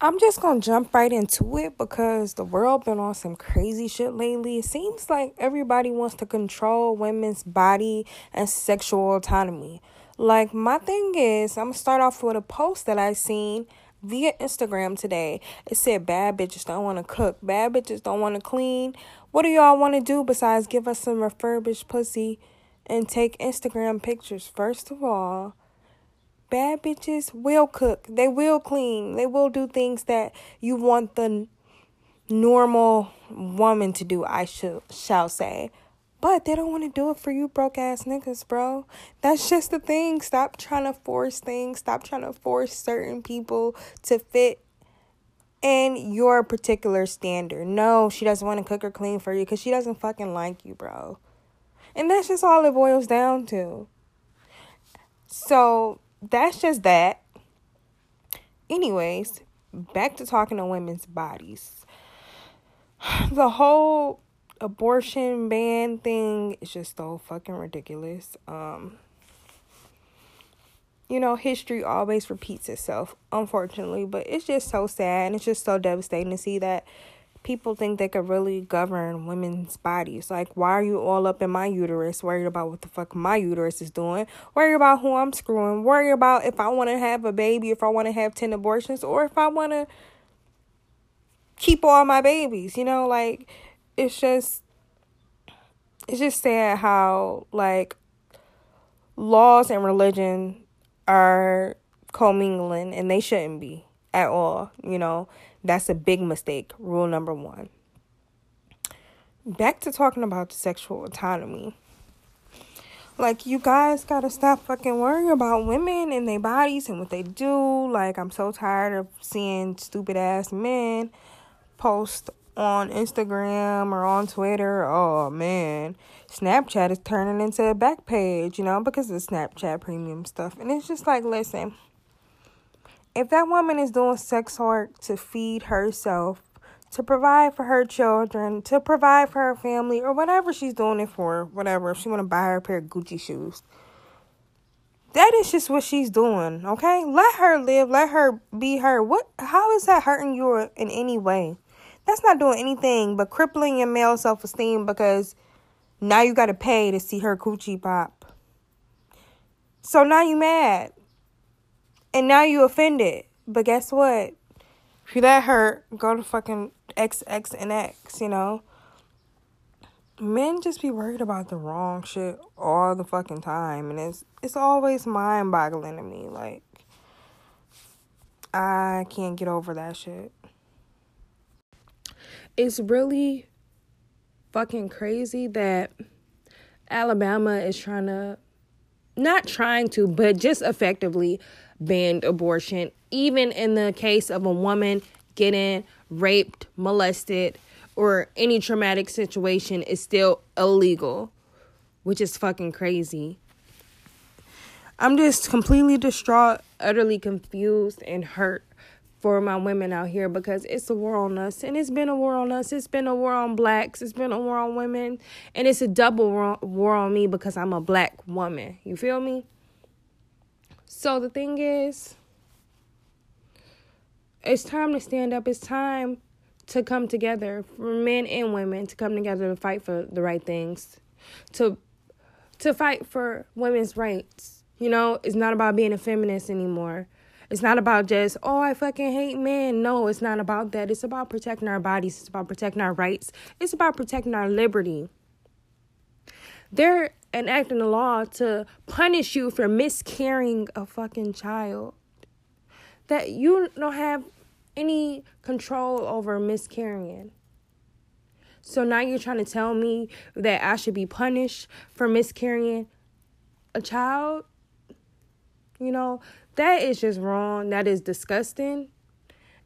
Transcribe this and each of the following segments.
I'm just gonna jump right into it because the world been on some crazy shit lately. It seems like everybody wants to control women's body and sexual autonomy. Like my thing is, I'm gonna start off with a post that I seen via Instagram today. It said bad bitches don't want to cook, bad bitches don't want to clean. What do y'all want to do besides give us some refurbished pussy and take Instagram pictures? First of all, bad bitches will cook. They will clean. They will do things that you want the normal woman to do, I should shall say. But they don't want to do it for you broke ass niggas, bro. That's just the thing. Stop trying to force things. Stop trying to force certain people to fit in your particular standard. No, she doesn't want to cook or clean for you because she doesn't fucking like you, bro. And that's just all it boils down to. So that's just that. Anyways, back to talking to women's bodies. The whole abortion ban thing is just so fucking ridiculous. Um you know, history always repeats itself, unfortunately, but it's just so sad and it's just so devastating to see that people think they could really govern women's bodies. Like, why are you all up in my uterus, worried about what the fuck my uterus is doing, worried about who I'm screwing, worried about if I want to have a baby, if I want to have 10 abortions, or if I want to keep all my babies, you know? Like, it's just, it's just sad how, like, laws and religion are commingling and they shouldn't be at all, you know? That's a big mistake. Rule number one. Back to talking about sexual autonomy. Like, you guys gotta stop fucking worrying about women and their bodies and what they do. Like, I'm so tired of seeing stupid ass men post on Instagram or on Twitter. Oh man, Snapchat is turning into a Backpage, you know, because of Snapchat premium stuff. And it's just like, listen, if that woman is doing sex work to feed herself, to provide for her children, to provide for her family, or whatever she's doing it for, whatever, if she want to buy her a pair of Gucci shoes. That is just what she's doing, okay? Let her live, let her be her. What how is that hurting you in any way? That's not doing anything but crippling your male self-esteem because now you got to pay to see her coochie pop. So now you mad. And now you offended. But guess what? If you that hurt, go to fucking X X and X, you know? Men just be worried about the wrong shit all the fucking time. And it's it's always mind boggling to me. Like I can't get over that shit. It's really fucking crazy that Alabama is trying to not trying to, but just effectively banned abortion, even in the case of a woman getting raped, molested, or any traumatic situation is still illegal, which is fucking crazy. I'm just completely distraught, utterly confused, and hurt for my women out here because it's a war on us and it's been a war on us it's been a war on blacks it's been a war on women and it's a double war on me because i'm a black woman you feel me so the thing is, it's time to stand up. It's time to come together for men and women to come together to fight for the right things. To to fight for women's rights. You know, it's not about being a feminist anymore. It's not about just, oh, I fucking hate men. No, it's not about that. It's about protecting our bodies. It's about protecting our rights. It's about protecting our liberty. They're enacting a law to punish you for miscarrying a fucking child. That you don't have any control over miscarrying. So now you're trying to tell me that I should be punished for miscarrying a child? You know, that is just wrong. That is disgusting.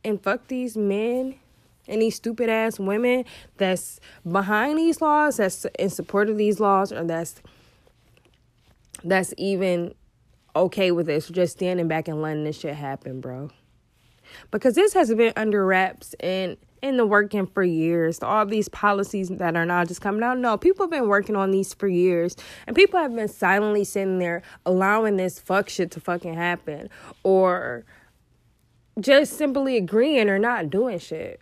And fuck these men and these stupid ass women that's behind these laws, that's in support of these laws, or that's that's even okay with this, just standing back and letting this shit happen, bro. Because this has been under wraps and in the working for years. All these policies that are now just coming out. No, people have been working on these for years. And people have been silently sitting there allowing this fuck shit to fucking happen. Or just simply agreeing or not doing shit.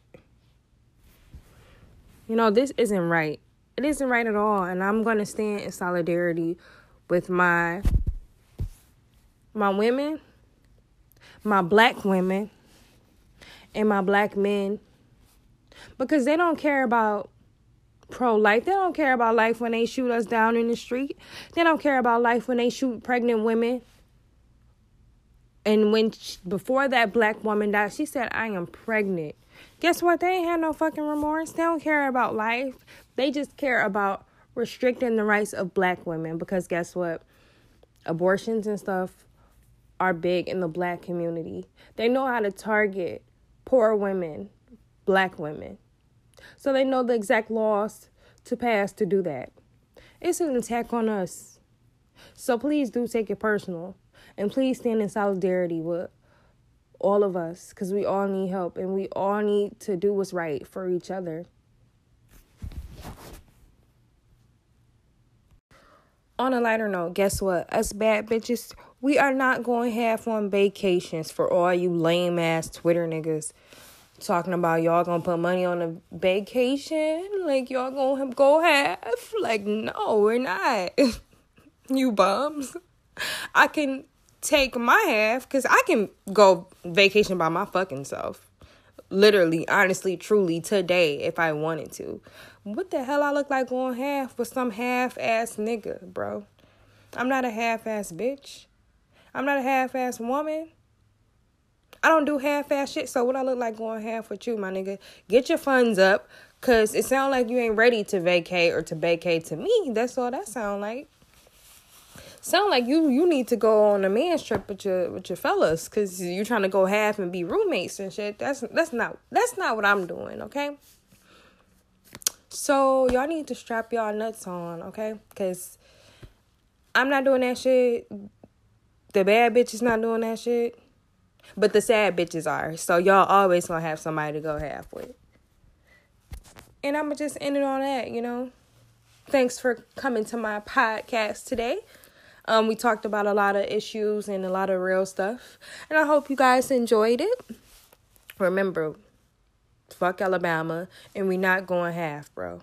You know, this isn't right. It isn't right at all. And I'm to stand in solidarity with my my women, my black women, and my black men because they don't care about pro life. They don't care about life when they shoot us down in the street. They don't care about life when they shoot pregnant women. And when she, before that black woman died, she said, "I am pregnant." Guess what? They ain't had no fucking remorse. They don't care about life. They just care about restricting the rights of black women because guess what? Abortions and stuff are big in the black community. They know how to target poor women, black women. So they know the exact laws to pass to do that. It's an attack on us. So please do take it personal. And please stand in solidarity with all of us because we all need help and we all need to do what's right for each other. On a lighter note, guess what? Us bad bitches, we are not going half on vacations for all you lame ass Twitter niggas talking about y'all gonna put money on a vacation. Like y'all gonna go half. Like, no, we're not. you bums. I can take my half because I can go vacation by my fucking self. Literally, honestly, truly, today if I wanted to. What the hell I look like going half with some half ass nigga, bro? I'm not a half ass bitch. I'm not a half ass woman. I don't do half ass shit. So what I look like going half with you, my nigga? Get your funds up. Cause it sound like you ain't ready to vacate or to vacate to me. That's all that sound like sound like you you need to go on a man's trip with your with your fellas because you're trying to go half and be roommates and shit. That's that's not that's not what I'm doing. Okay. So y'all need to strap y'all nuts on, okay? Because I'm not doing that shit. The bad bitch is not doing that shit. But the sad bitches are. So y'all always gonna have somebody to go half with. And I'ma just end it on that, you know. Thanks for coming to my podcast today. Um, we talked about a lot of issues and a lot of real stuff. And I hope you guys enjoyed it. Remember, fuck Alabama, and we not going half, bro.